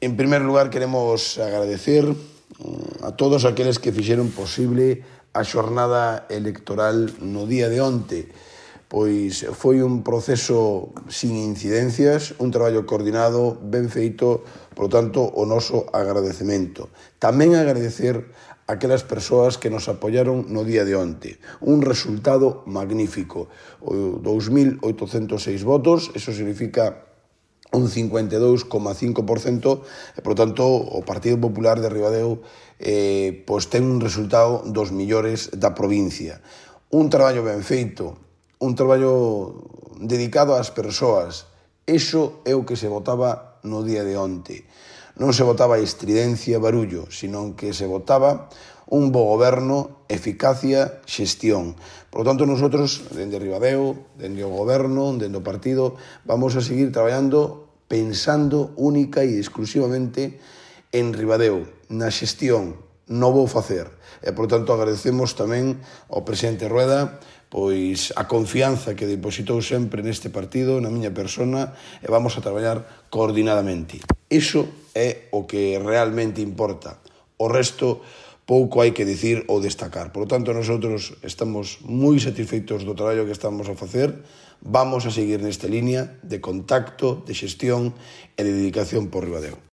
En primer lugar, queremos agradecer mm, a todos aqueles que fixeron posible a xornada electoral no día de onte. Pois foi un proceso sin incidencias, un traballo coordinado, ben feito, por tanto, o noso agradecemento. Tamén agradecer aquelas persoas que nos apoyaron no día de onte. Un resultado magnífico. 2.806 votos, eso significa un 52,5%, e, por tanto, o Partido Popular de Ribadeo eh, pois ten un resultado dos millores da provincia. Un traballo ben feito, un traballo dedicado ás persoas. Eso é o que se votaba no día de onte. Non se votaba estridencia, barullo, sino que se votaba un bo goberno, eficacia, xestión. Por lo tanto, nosotros, dende Ribadeo, dende o goberno, dende o partido, vamos a seguir traballando pensando única e exclusivamente en Ribadeo, na xestión, no vou facer. E, por tanto, agradecemos tamén ao presidente Rueda pois a confianza que depositou sempre neste partido, na miña persona, e vamos a traballar coordinadamente. Iso é o que realmente importa. O resto pouco hai que dicir ou destacar. Por lo tanto, nosotros estamos moi satisfeitos do traballo que estamos a facer, vamos a seguir nesta liña de contacto, de xestión e de dedicación por Ribadeo.